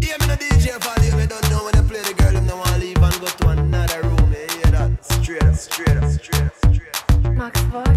Yeah, me no DJ for you. Don't know when I play the girl. Them no want leave and go to another room. You hear that? Straight up, straight up, straight up, straight up. Max Voice.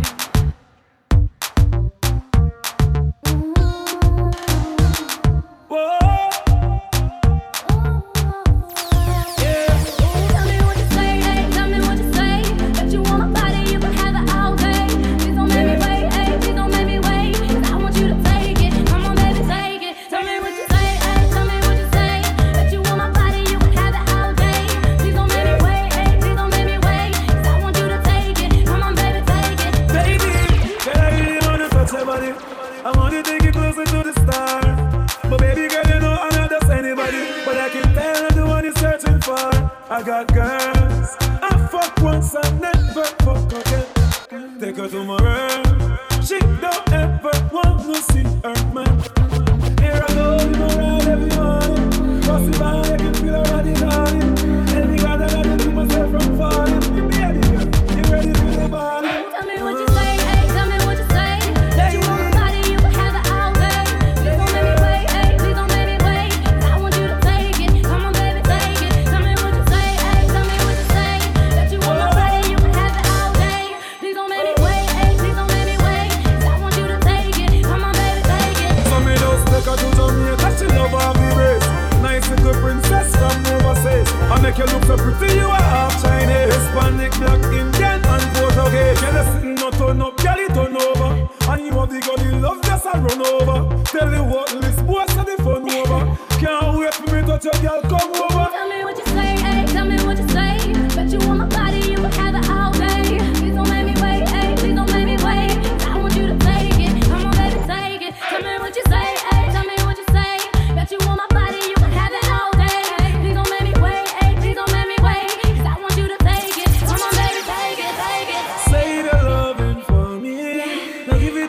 only take you closer to the stars. But baby girl, you know I'm not just anybody, but I can tell I'm the one you're searching for. I got girls, I fuck once, I never fuck again. Take her to my room, she don't ever want to see her man. Here I go. you look so pretty, you are half Chinese, Hispanic, Black, Indian, and Portuguese. you sitting no turn up, girl, it turn over. And you have the god, you love just a run over. Tell you what, list boy, send the fun over. Can't wait for me to touch your girl, come over.